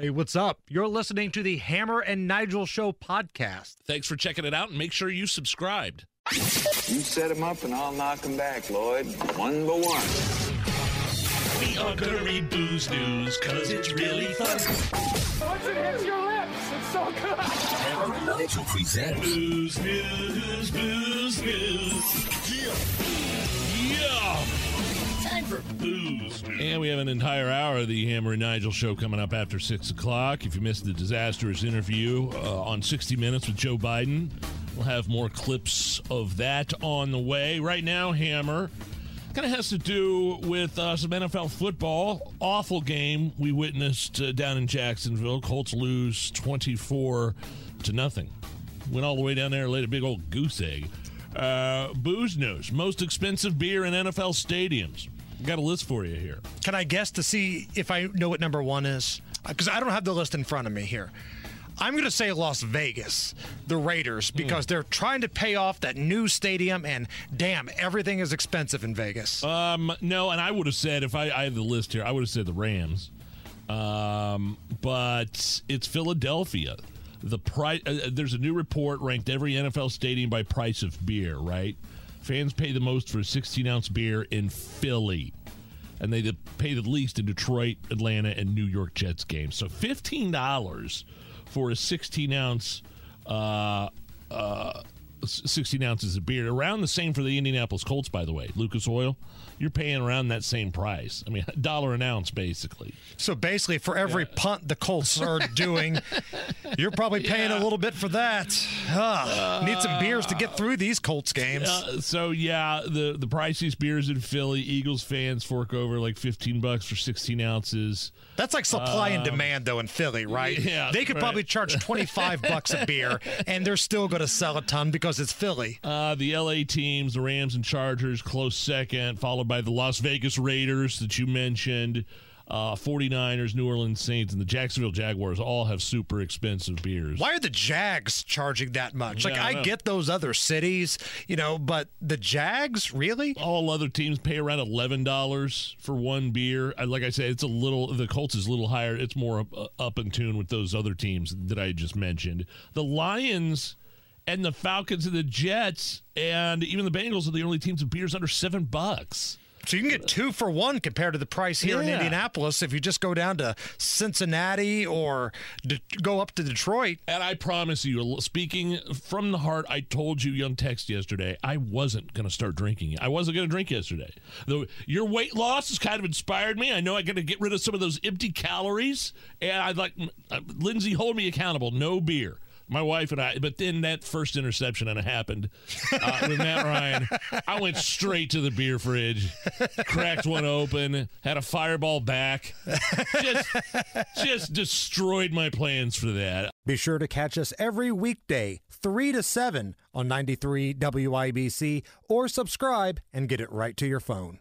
Hey, what's up? You're listening to the Hammer and Nigel Show podcast. Thanks for checking it out and make sure you subscribed. You set him up and I'll knock him back, Lloyd. One by one. We are gonna read booze news because it's really fun. Once it hits your lips, it's so good. Hammer and Nigel presents Booze news, booze news. Yeah. Yeah. Time for booze. And we have an entire hour of the Hammer and Nigel show coming up after 6 o'clock. If you missed the disastrous interview uh, on 60 Minutes with Joe Biden, we'll have more clips of that on the way. Right now, Hammer kind of has to do with uh, some NFL football. Awful game we witnessed uh, down in Jacksonville. Colts lose 24 to nothing. Went all the way down there and laid a big old goose egg. Uh, booze news. Most expensive beer in NFL stadiums. Got a list for you here. Can I guess to see if I know what number one is? Because I don't have the list in front of me here. I'm going to say Las Vegas, the Raiders, because they're trying to pay off that new stadium, and damn, everything is expensive in Vegas. Um, no, and I would have said if I, I had the list here, I would have said the Rams. Um, but it's Philadelphia. The price. Uh, there's a new report ranked every NFL stadium by price of beer. Right, fans pay the most for a 16 ounce beer in Philly, and they pay the least in Detroit, Atlanta, and New York Jets games. So fifteen dollars for a 16 ounce. Uh, uh, 16 ounces of beer. Around the same for the Indianapolis Colts, by the way. Lucas Oil, you're paying around that same price. I mean, a dollar an ounce, basically. So basically, for every punt the Colts are doing, you're probably paying a little bit for that. Ah, need some beers to get through these Colts games. Uh, so yeah, the the priciest beers in Philly, Eagles fans fork over like 15 bucks for 16 ounces. That's like supply and demand, though, in Philly, right? Um, yeah, they could right. probably charge 25 bucks a beer, and they're still going to sell a ton because it's Philly. Uh, the LA teams, the Rams and Chargers, close second, followed by the Las Vegas Raiders that you mentioned. Uh, 49ers, New Orleans Saints, and the Jacksonville Jaguars all have super expensive beers. Why are the Jags charging that much? Like, Yeah, I I get those other cities, you know, but the Jags, really? all other teams pay around eleven dollars for one beer. Like I said, it's a little. The Colts is a little higher. It's more up, up in tune with those other teams that I just mentioned. The Lions and the Falcons and the Jets and even the Bengals are the only teams with beers under seven bucks. So you can get two for one compared to the price here in Indianapolis if you just go down to Cincinnati or de- go up to Detroit. And I promise you, speaking from the heart, I told you, young text yesterday, I wasn't going to start drinking. I wasn't going to drink yesterday. Though your weight loss has kind of inspired me. I know I got to get rid of some of those empty calories, and I'd like uh, Lindsay hold me accountable. No beer. My wife and I, but then that first interception and it happened uh, with Matt Ryan. I went straight to the beer fridge, cracked one open, had a fireball back, just, just destroyed my plans for that. Be sure to catch us every weekday, 3 to 7 on 93 WIBC or subscribe and get it right to your phone.